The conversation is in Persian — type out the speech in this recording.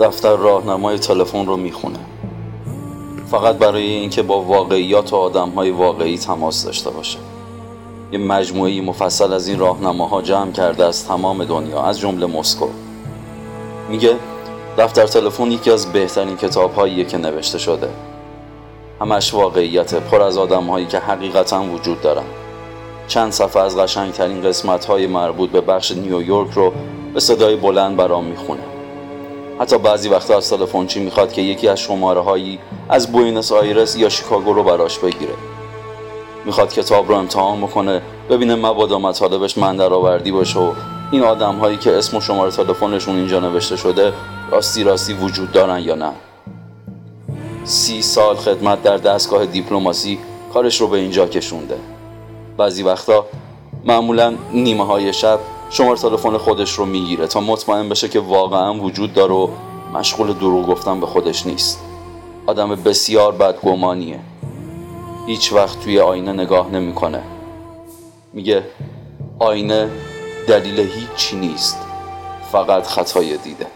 دفتر راهنمای تلفن رو می‌خونه. فقط برای اینکه با واقعیات و آدمهای واقعی تماس داشته باشه. یه مجموعه مفصل از این راهنماها جمع کرده از تمام دنیا از جمله مسکو. میگه دفتر تلفن یکی از بهترین کتاب که نوشته شده. همش واقعیت پر از آدم هایی که حقیقتا وجود دارن. چند صفحه از قشنگترین قسمت های مربوط به بخش نیویورک رو به صدای بلند برام می‌خونه. حتی بعضی وقتا از تلفنچی می‌خواد که یکی از شماره هایی از بوینس آیرس یا شیکاگو رو براش بگیره. می‌خواد کتاب رو امتحان بکنه ببینه مبادا مطالبش من در آوردی باشه و این آدم هایی که اسم و شماره تلفنشون اینجا نوشته شده راستی راستی وجود دارن یا نه. سی سال خدمت در دستگاه دیپلماسی کارش رو به اینجا کشونده. بعضی وقتا معمولا نیمه های شب شماره تلفن خودش رو می‌گیره تا مطمئن بشه که واقعا وجود داره و مشغول دروغ گفتن به خودش نیست. آدم بسیار بدگمانیه. هیچ وقت توی آینه نگاه نمی‌کنه. میگه آینه دلیل هیچی نیست. فقط خطای دیده.